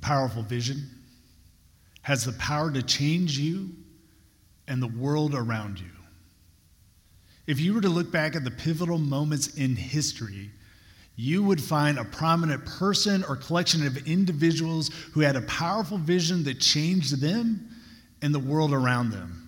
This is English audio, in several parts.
powerful vision, has the power to change you and the world around you. If you were to look back at the pivotal moments in history, you would find a prominent person or collection of individuals who had a powerful vision that changed them and the world around them.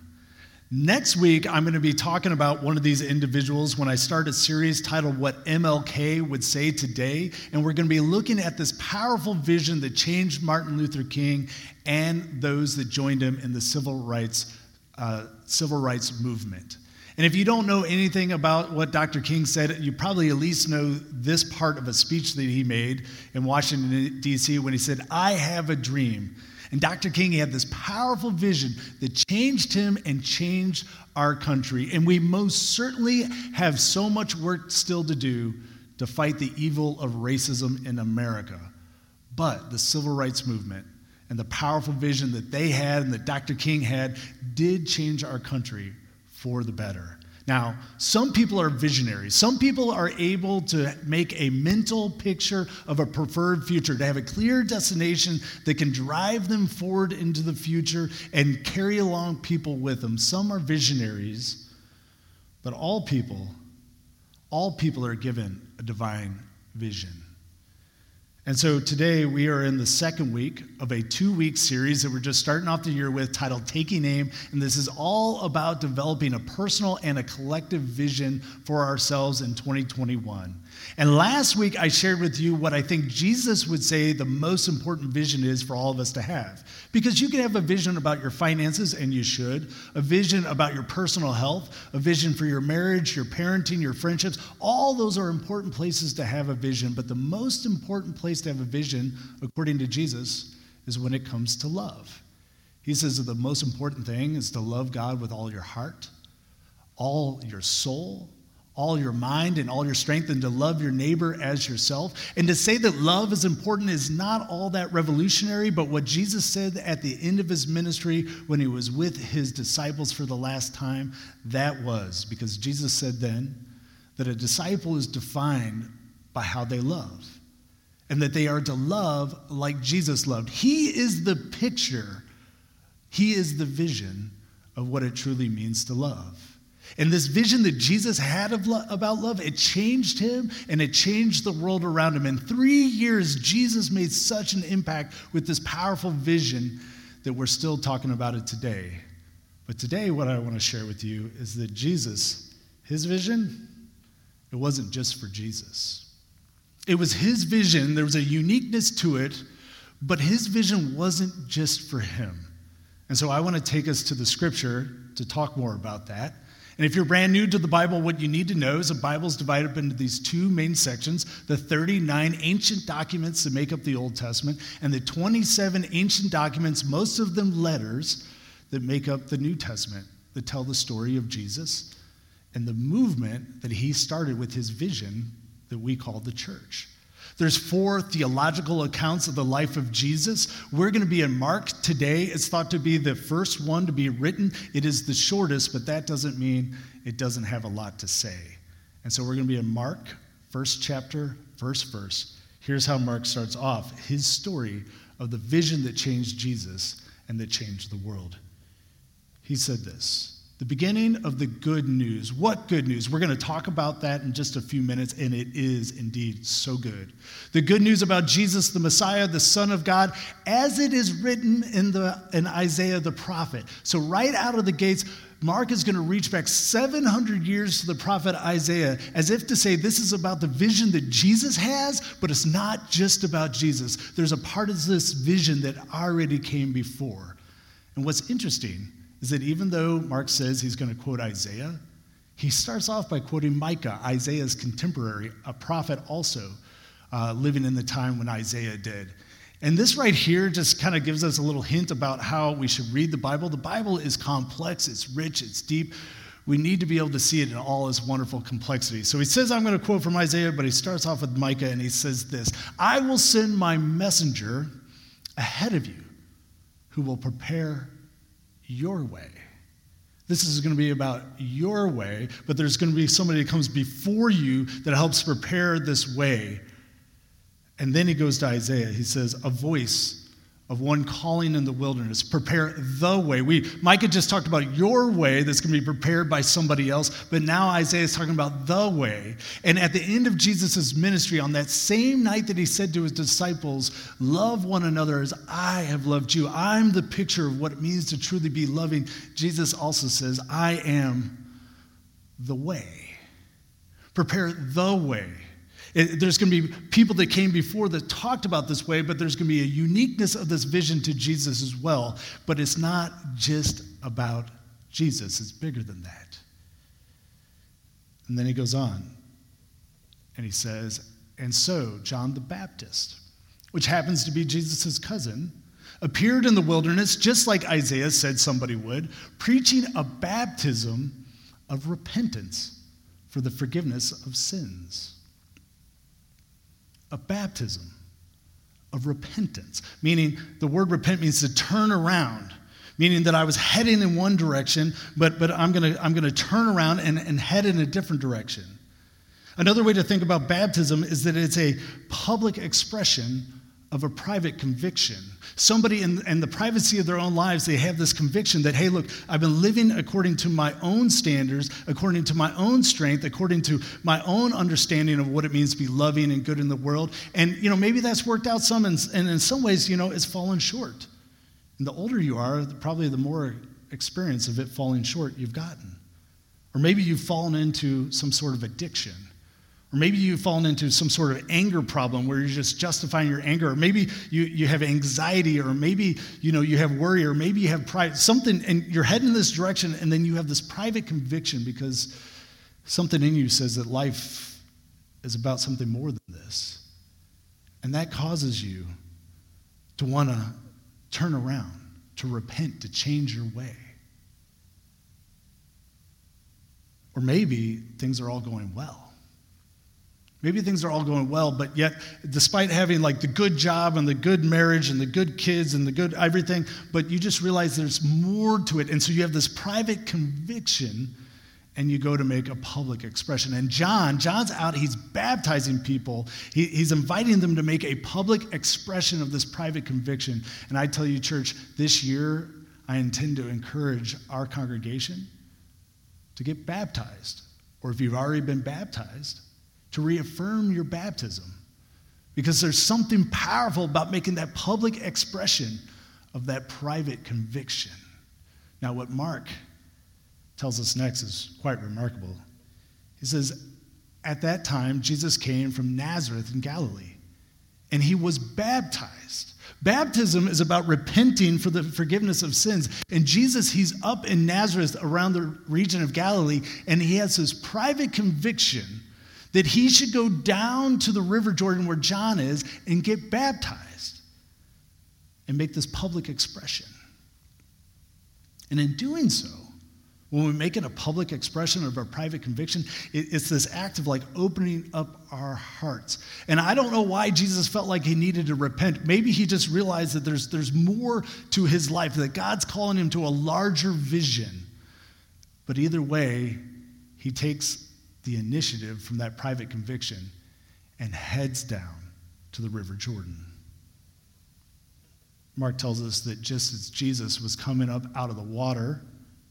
Next week, I'm going to be talking about one of these individuals when I start a series titled What MLK Would Say Today. And we're going to be looking at this powerful vision that changed Martin Luther King and those that joined him in the civil rights, uh, civil rights movement. And if you don't know anything about what Dr. King said, you probably at least know this part of a speech that he made in Washington, D.C., when he said, I have a dream and Dr. King had this powerful vision that changed him and changed our country. And we most certainly have so much work still to do to fight the evil of racism in America. But the civil rights movement and the powerful vision that they had and that Dr. King had did change our country for the better. Now, some people are visionaries. Some people are able to make a mental picture of a preferred future, to have a clear destination that can drive them forward into the future and carry along people with them. Some are visionaries, but all people, all people are given a divine vision. And so today we are in the second week of a two week series that we're just starting off the year with titled Taking Aim. And this is all about developing a personal and a collective vision for ourselves in 2021. And last week, I shared with you what I think Jesus would say the most important vision is for all of us to have. Because you can have a vision about your finances, and you should, a vision about your personal health, a vision for your marriage, your parenting, your friendships. All those are important places to have a vision. But the most important place to have a vision, according to Jesus, is when it comes to love. He says that the most important thing is to love God with all your heart, all your soul, all your mind and all your strength and to love your neighbor as yourself. And to say that love is important is not all that revolutionary, but what Jesus said at the end of his ministry when he was with his disciples for the last time, that was because Jesus said then that a disciple is defined by how they love and that they are to love like Jesus loved. He is the picture, he is the vision of what it truly means to love. And this vision that Jesus had lo- about love, it changed him and it changed the world around him. In three years, Jesus made such an impact with this powerful vision that we're still talking about it today. But today, what I want to share with you is that Jesus, his vision, it wasn't just for Jesus. It was his vision, there was a uniqueness to it, but his vision wasn't just for him. And so I want to take us to the scripture to talk more about that. And if you're brand new to the Bible, what you need to know is the Bible is divided up into these two main sections the 39 ancient documents that make up the Old Testament, and the 27 ancient documents, most of them letters, that make up the New Testament, that tell the story of Jesus and the movement that he started with his vision that we call the church. There's four theological accounts of the life of Jesus. We're going to be in Mark today. It's thought to be the first one to be written. It is the shortest, but that doesn't mean it doesn't have a lot to say. And so we're going to be in Mark, first chapter, first verse. Here's how Mark starts off his story of the vision that changed Jesus and that changed the world. He said this the beginning of the good news. What good news? We're going to talk about that in just a few minutes, and it is indeed so good. The good news about Jesus, the Messiah, the Son of God, as it is written in, the, in Isaiah the prophet. So, right out of the gates, Mark is going to reach back 700 years to the prophet Isaiah as if to say this is about the vision that Jesus has, but it's not just about Jesus. There's a part of this vision that already came before. And what's interesting is that even though Mark says he's going to quote Isaiah, he starts off by quoting Micah, Isaiah's contemporary, a prophet also uh, living in the time when Isaiah did. And this right here just kind of gives us a little hint about how we should read the Bible. The Bible is complex, it's rich, it's deep. We need to be able to see it in all its wonderful complexity. So he says, I'm going to quote from Isaiah, but he starts off with Micah and he says this I will send my messenger ahead of you who will prepare your way. This is going to be about your way, but there's going to be somebody that comes before you that helps prepare this way. And then he goes to Isaiah. He says, A voice of one calling in the wilderness. Prepare the way. We Micah just talked about your way that's going to be prepared by somebody else, but now Isaiah is talking about the way. And at the end of Jesus' ministry, on that same night that he said to his disciples, Love one another as I have loved you. I'm the picture of what it means to truly be loving. Jesus also says, I am the way. Prepare the way. It, there's going to be people that came before that talked about this way, but there's going to be a uniqueness of this vision to Jesus as well. But it's not just about Jesus, it's bigger than that. And then he goes on and he says, And so John the Baptist, which happens to be Jesus' cousin, appeared in the wilderness just like Isaiah said somebody would, preaching a baptism of repentance for the forgiveness of sins a baptism of repentance, meaning the word repent means to turn around, meaning that I was heading in one direction, but, but I'm going to I'm to turn around and, and head in a different direction. Another way to think about baptism is that it's a public expression of a private conviction. Somebody in, in, the privacy of their own lives, they have this conviction that, hey, look, I've been living according to my own standards, according to my own strength, according to my own understanding of what it means to be loving and good in the world. And, you know, maybe that's worked out some, and, and in some ways, you know, it's fallen short. And the older you are, probably the more experience of it falling short you've gotten. Or maybe you've fallen into some sort of addiction or maybe you've fallen into some sort of anger problem where you're just justifying your anger. Or maybe you, you have anxiety, or maybe you know you have worry, or maybe you have pride, something, and you're heading in this direction, and then you have this private conviction because something in you says that life is about something more than this. And that causes you to want to turn around, to repent, to change your way. Or maybe things are all going well. Maybe things are all going well, but yet, despite having like the good job and the good marriage and the good kids and the good everything, but you just realize there's more to it. And so you have this private conviction and you go to make a public expression. And John, John's out, he's baptizing people, he, he's inviting them to make a public expression of this private conviction. And I tell you, church, this year I intend to encourage our congregation to get baptized. Or if you've already been baptized, to reaffirm your baptism because there's something powerful about making that public expression of that private conviction. Now, what Mark tells us next is quite remarkable. He says, At that time, Jesus came from Nazareth in Galilee, and he was baptized. Baptism is about repenting for the forgiveness of sins. And Jesus, he's up in Nazareth around the region of Galilee, and he has this private conviction that he should go down to the River Jordan where John is and get baptized and make this public expression. And in doing so, when we make it a public expression of our private conviction, it's this act of like opening up our hearts. And I don't know why Jesus felt like he needed to repent. Maybe he just realized that there's, there's more to his life, that God's calling him to a larger vision. But either way, he takes the initiative from that private conviction and heads down to the River Jordan. Mark tells us that just as Jesus was coming up out of the water,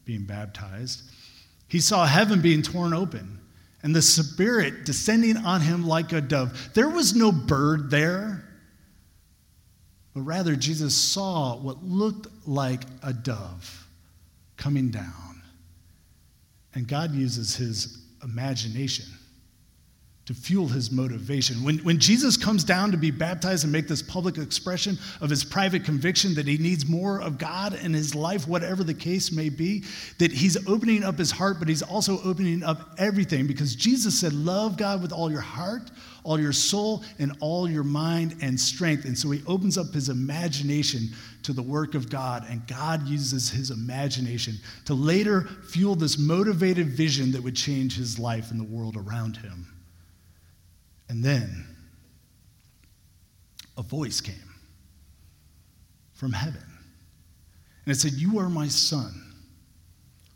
being baptized, he saw heaven being torn open and the Spirit descending on him like a dove. There was no bird there, but rather Jesus saw what looked like a dove coming down. And God uses his imagination to fuel his motivation. When, when Jesus comes down to be baptized and make this public expression of his private conviction that he needs more of God in his life, whatever the case may be, that he's opening up his heart, but he's also opening up everything because Jesus said, Love God with all your heart, all your soul, and all your mind and strength. And so he opens up his imagination to the work of God, and God uses his imagination to later fuel this motivated vision that would change his life and the world around him. And then a voice came from heaven, and it said, You are my son,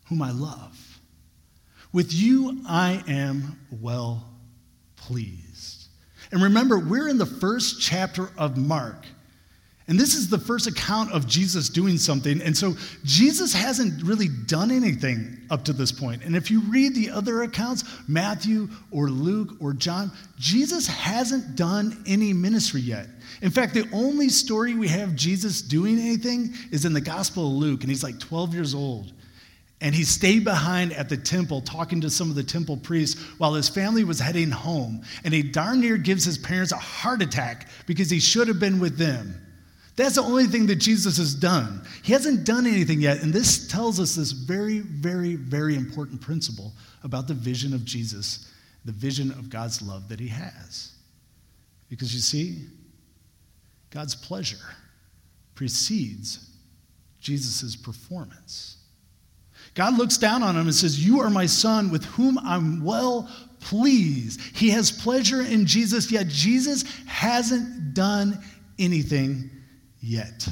whom I love. With you I am well pleased. And remember, we're in the first chapter of Mark. And this is the first account of Jesus doing something. And so Jesus hasn't really done anything up to this point. And if you read the other accounts, Matthew or Luke or John, Jesus hasn't done any ministry yet. In fact, the only story we have Jesus doing anything is in the Gospel of Luke, and he's like 12 years old. And he stayed behind at the temple talking to some of the temple priests while his family was heading home. And he darn near gives his parents a heart attack because he should have been with them. That's the only thing that Jesus has done. He hasn't done anything yet. And this tells us this very, very, very important principle about the vision of Jesus, the vision of God's love that he has. Because you see, God's pleasure precedes Jesus' performance. God looks down on him and says, You are my son with whom I'm well pleased. He has pleasure in Jesus, yet Jesus hasn't done anything yet.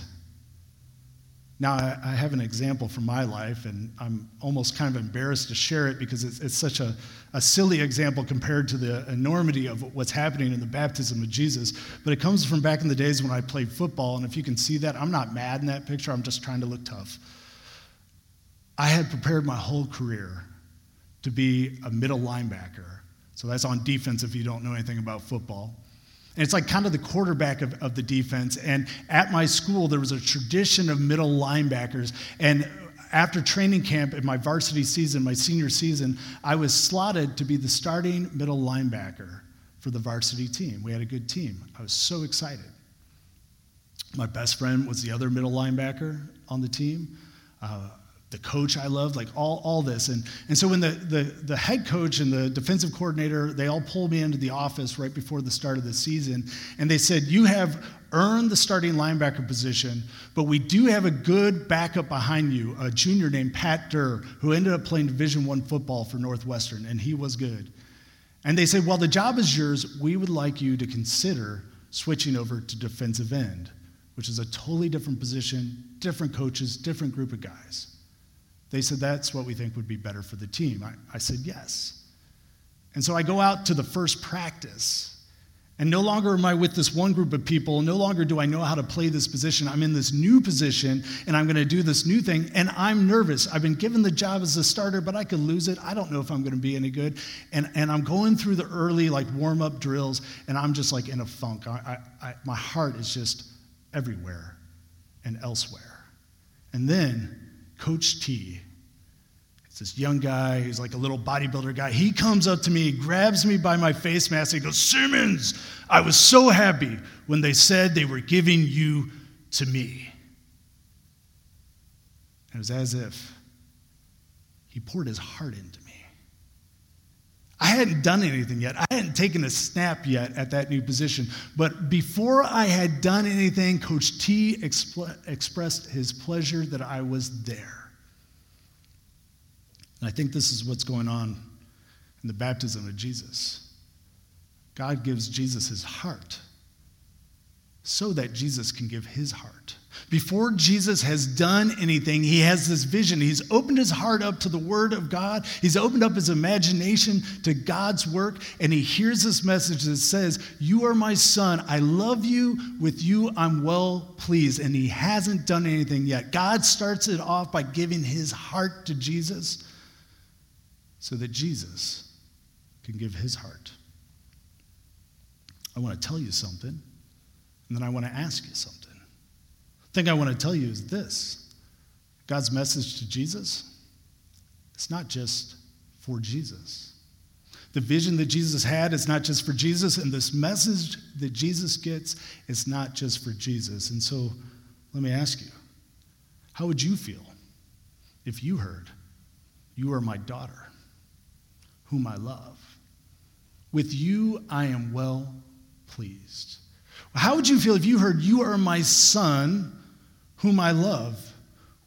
Now, I have an example from my life, and I'm almost kind of embarrassed to share it because it's, it's such a, a silly example compared to the enormity of what's happening in the baptism of Jesus. But it comes from back in the days when I played football, and if you can see that, I'm not mad in that picture, I'm just trying to look tough. I had prepared my whole career to be a middle linebacker. So that's on defense if you don't know anything about football. And it's like kind of the quarterback of, of the defense. And at my school, there was a tradition of middle linebackers. And after training camp in my varsity season, my senior season, I was slotted to be the starting middle linebacker for the varsity team. We had a good team. I was so excited. My best friend was the other middle linebacker on the team. Uh, the coach I loved, like all, all this. And, and so when the, the, the head coach and the defensive coordinator, they all pulled me into the office right before the start of the season, and they said, You have earned the starting linebacker position, but we do have a good backup behind you, a junior named Pat Durr, who ended up playing Division One football for Northwestern, and he was good. And they said, Well, the job is yours. We would like you to consider switching over to defensive end, which is a totally different position, different coaches, different group of guys. They said, That's what we think would be better for the team. I, I said, Yes. And so I go out to the first practice. And no longer am I with this one group of people. No longer do I know how to play this position. I'm in this new position and I'm going to do this new thing. And I'm nervous. I've been given the job as a starter, but I could lose it. I don't know if I'm going to be any good. And, and I'm going through the early, like, warm up drills, and I'm just like in a funk. I, I, I, my heart is just everywhere and elsewhere. And then Coach T. It's this young guy, he's like a little bodybuilder guy. He comes up to me, grabs me by my face mask, and goes, Simmons, I was so happy when they said they were giving you to me. It was as if he poured his heart into me. I hadn't done anything yet. I hadn't taken a snap yet at that new position. But before I had done anything, Coach T expl- expressed his pleasure that I was there. And I think this is what's going on in the baptism of Jesus. God gives Jesus his heart so that Jesus can give his heart. Before Jesus has done anything, he has this vision. He's opened his heart up to the Word of God. He's opened up his imagination to God's work, and he hears this message that says, You are my son. I love you. With you, I'm well pleased. And he hasn't done anything yet. God starts it off by giving his heart to Jesus so that Jesus can give his heart. I want to tell you something. And then I want to ask you something. The thing I want to tell you is this God's message to Jesus, it's not just for Jesus. The vision that Jesus had is not just for Jesus, and this message that Jesus gets is not just for Jesus. And so let me ask you how would you feel if you heard, You are my daughter, whom I love? With you I am well pleased. How would you feel if you heard, You are my son, whom I love?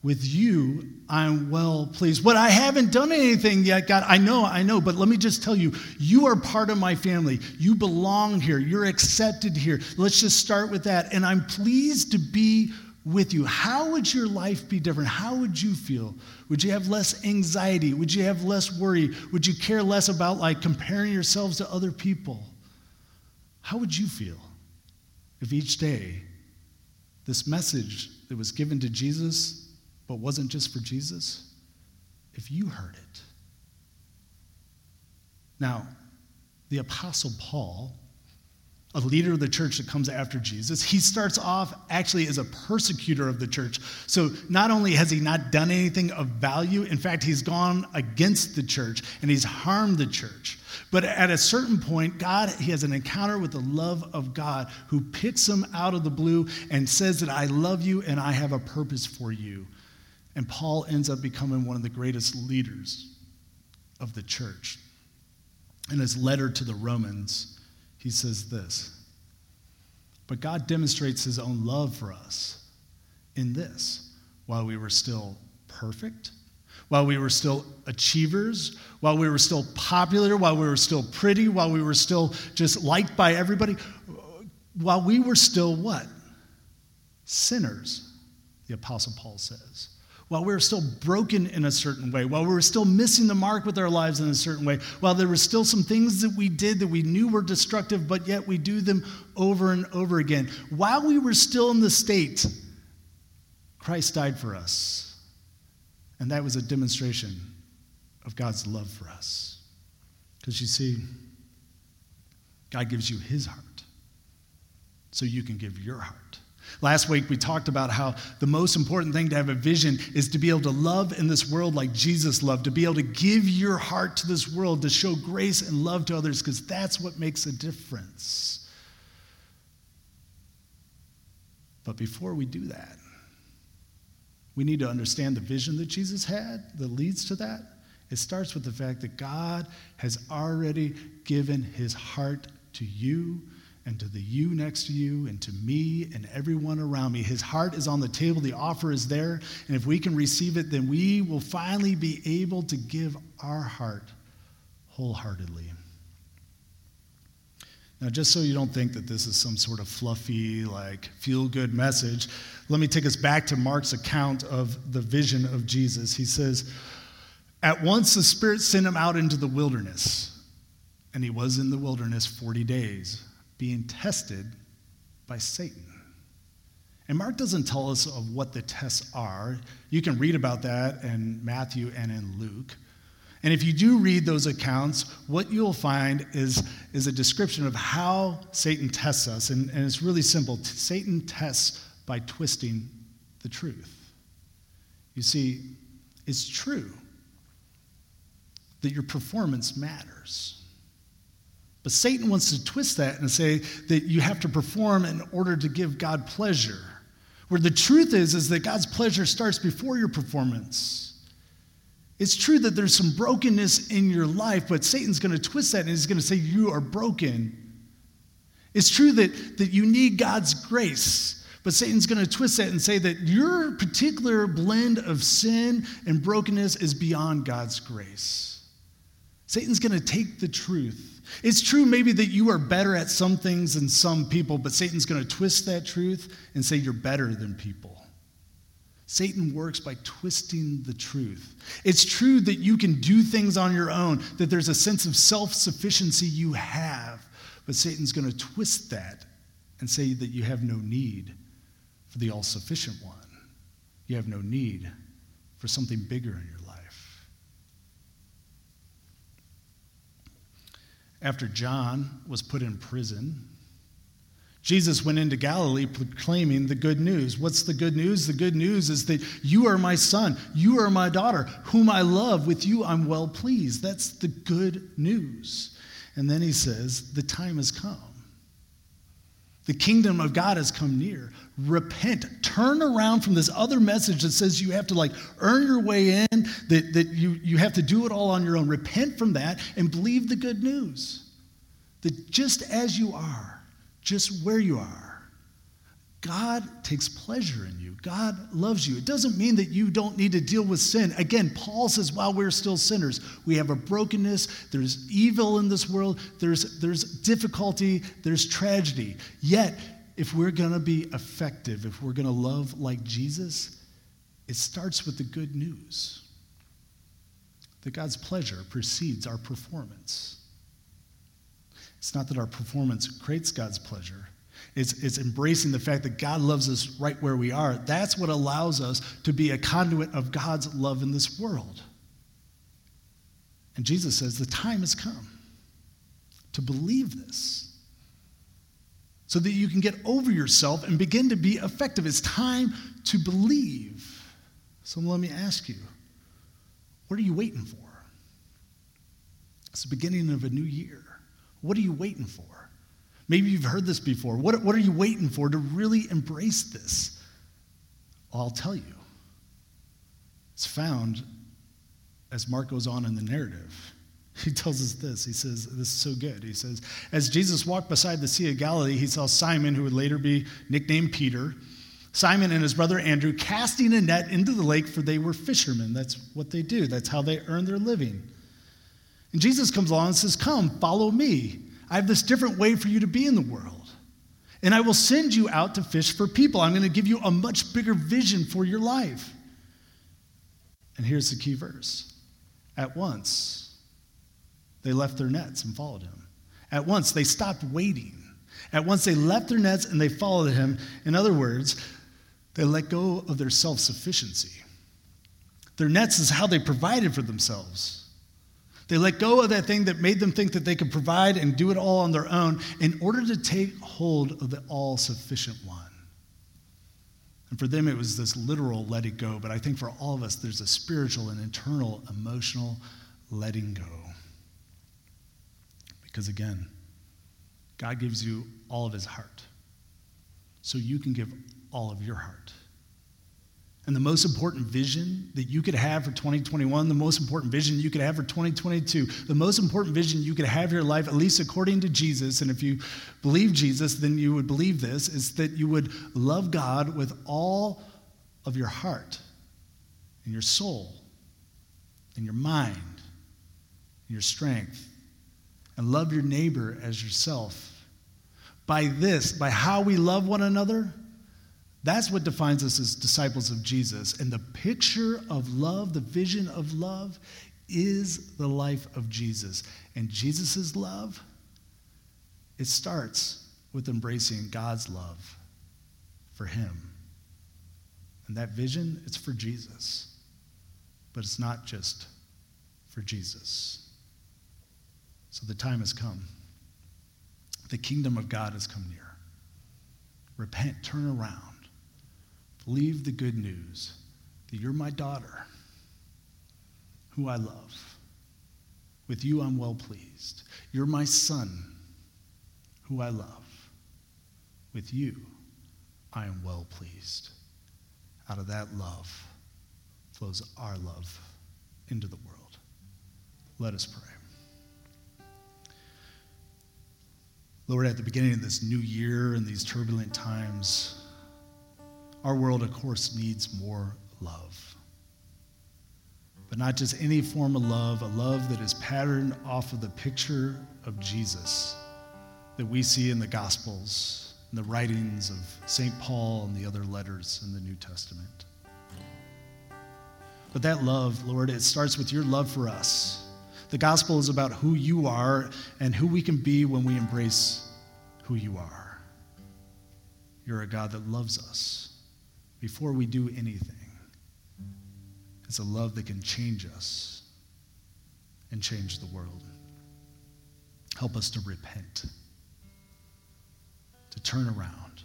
With you, I'm well pleased. But I haven't done anything yet, God. I know, I know, but let me just tell you, you are part of my family. You belong here. You're accepted here. Let's just start with that. And I'm pleased to be with you. How would your life be different? How would you feel? Would you have less anxiety? Would you have less worry? Would you care less about like comparing yourselves to other people? How would you feel? if each day this message that was given to Jesus, but wasn't just for Jesus, if you heard it. Now, the Apostle Paul a leader of the church that comes after Jesus. He starts off actually as a persecutor of the church. So not only has he not done anything of value, in fact, he's gone against the church and he's harmed the church. But at a certain point, God, he has an encounter with the love of God who picks him out of the blue and says that I love you and I have a purpose for you. And Paul ends up becoming one of the greatest leaders of the church. In his letter to the Romans, he says this But God demonstrates his own love for us in this while we were still perfect, while we were still achievers, while we were still popular, while we were still pretty, while we were still just liked by everybody, while we were still what? Sinners, the Apostle Paul says while we were still broken in a certain way, while we were still missing the mark with our lives in a certain way, while there were still some things that we did that we knew were destructive, but yet we do them over and over again. While we were still in the state, Christ died for us. And that was a demonstration of God's love for us. Because you see, God gives you his heart so you can give your heart. Last week, we talked about how the most important thing to have a vision is to be able to love in this world like Jesus loved, to be able to give your heart to this world, to show grace and love to others, because that's what makes a difference. But before we do that, we need to understand the vision that Jesus had that leads to that. It starts with the fact that God has already given his heart to you and to the you next to you and to me and everyone around me. His heart is on the table, the offer is there, and if we can receive it, then we will finally be able to give our heart wholeheartedly. Now, just so you don't think that this is some sort of fluffy, like feel good message, let me take us back to Mark's account of the vision of Jesus. He says, At once the Spirit sent him out into the wilderness, and he was in the wilderness 40 days being tested by Satan. And Mark doesn't tell us of what the tests are. You can read about that in Matthew and in Luke. And if you do read those accounts, what you'll find is, is a description of how Satan tests us. And, and it's really simple Satan tests by twisting the truth. You see, it's true that your performance matters. But Satan wants to twist that and say that you have to perform in order to give God pleasure. Where the truth is, is that God's pleasure starts before your performance. It's true that there's some brokenness in your life, but Satan's going to twist that and he's going to say you are broken. It's true that, that you need God's grace, but Satan's going to twist that and say that your particular blend of sin and brokenness is beyond God's grace. Satan's going to take the truth it's true, maybe, that you are better at some things than some people, but Satan's going to twist that truth and say you're better than people. Satan works by twisting the truth. It's true that you can do things on your own, that there's a sense of self sufficiency you have, but Satan's going to twist that and say that you have no need for the all sufficient one. You have no need for something bigger in your life. After John was put in prison, Jesus went into Galilee proclaiming the good news. What's the good news? The good news is that you are my son, you are my daughter, whom I love. With you I'm well pleased. That's the good news. And then he says, The time has come. The kingdom of God has come near. Repent. Turn around from this other message that says you have to like earn your way in, that, that you, you have to do it all on your own. Repent from that and believe the good news. That just as you are, just where you are, God takes pleasure in you. God loves you. It doesn't mean that you don't need to deal with sin. Again, Paul says while we're still sinners, we have a brokenness, there's evil in this world, there's, there's difficulty, there's tragedy. Yet, if we're going to be effective, if we're going to love like Jesus, it starts with the good news that God's pleasure precedes our performance. It's not that our performance creates God's pleasure, It's, it's embracing the fact that God loves us right where we are. That's what allows us to be a conduit of God's love in this world. And Jesus says the time has come to believe this so that you can get over yourself and begin to be effective. It's time to believe. So let me ask you what are you waiting for? It's the beginning of a new year. What are you waiting for? Maybe you've heard this before. What, what are you waiting for to really embrace this? I'll tell you. It's found as Mark goes on in the narrative. He tells us this. He says, This is so good. He says, As Jesus walked beside the Sea of Galilee, he saw Simon, who would later be nicknamed Peter, Simon and his brother Andrew casting a net into the lake, for they were fishermen. That's what they do, that's how they earn their living. And Jesus comes along and says, Come, follow me. I have this different way for you to be in the world. And I will send you out to fish for people. I'm going to give you a much bigger vision for your life. And here's the key verse At once, they left their nets and followed him. At once, they stopped waiting. At once, they left their nets and they followed him. In other words, they let go of their self sufficiency. Their nets is how they provided for themselves. They let go of that thing that made them think that they could provide and do it all on their own in order to take hold of the all sufficient one. And for them, it was this literal let it go. But I think for all of us, there's a spiritual and internal, emotional letting go. Because again, God gives you all of his heart. So you can give all of your heart. And the most important vision that you could have for 2021, the most important vision you could have for 2022, the most important vision you could have in your life, at least according to Jesus, and if you believe Jesus, then you would believe this, is that you would love God with all of your heart and your soul and your mind and your strength, and love your neighbor as yourself. By this, by how we love one another, that's what defines us as disciples of Jesus. And the picture of love, the vision of love, is the life of Jesus. And Jesus' love, it starts with embracing God's love for him. And that vision, it's for Jesus. But it's not just for Jesus. So the time has come. The kingdom of God has come near. Repent, turn around Believe the good news that you're my daughter, who I love. With you, I'm well pleased. You're my son, who I love. With you, I am well pleased. Out of that love flows our love into the world. Let us pray. Lord, at the beginning of this new year and these turbulent times, our world, of course, needs more love. But not just any form of love, a love that is patterned off of the picture of Jesus that we see in the Gospels, in the writings of St. Paul and the other letters in the New Testament. But that love, Lord, it starts with your love for us. The gospel is about who you are and who we can be when we embrace who you are. You're a God that loves us before we do anything. It's a love that can change us and change the world. Help us to repent, to turn around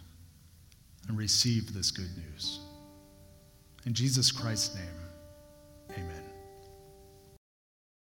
and receive this good news. In Jesus Christ's name.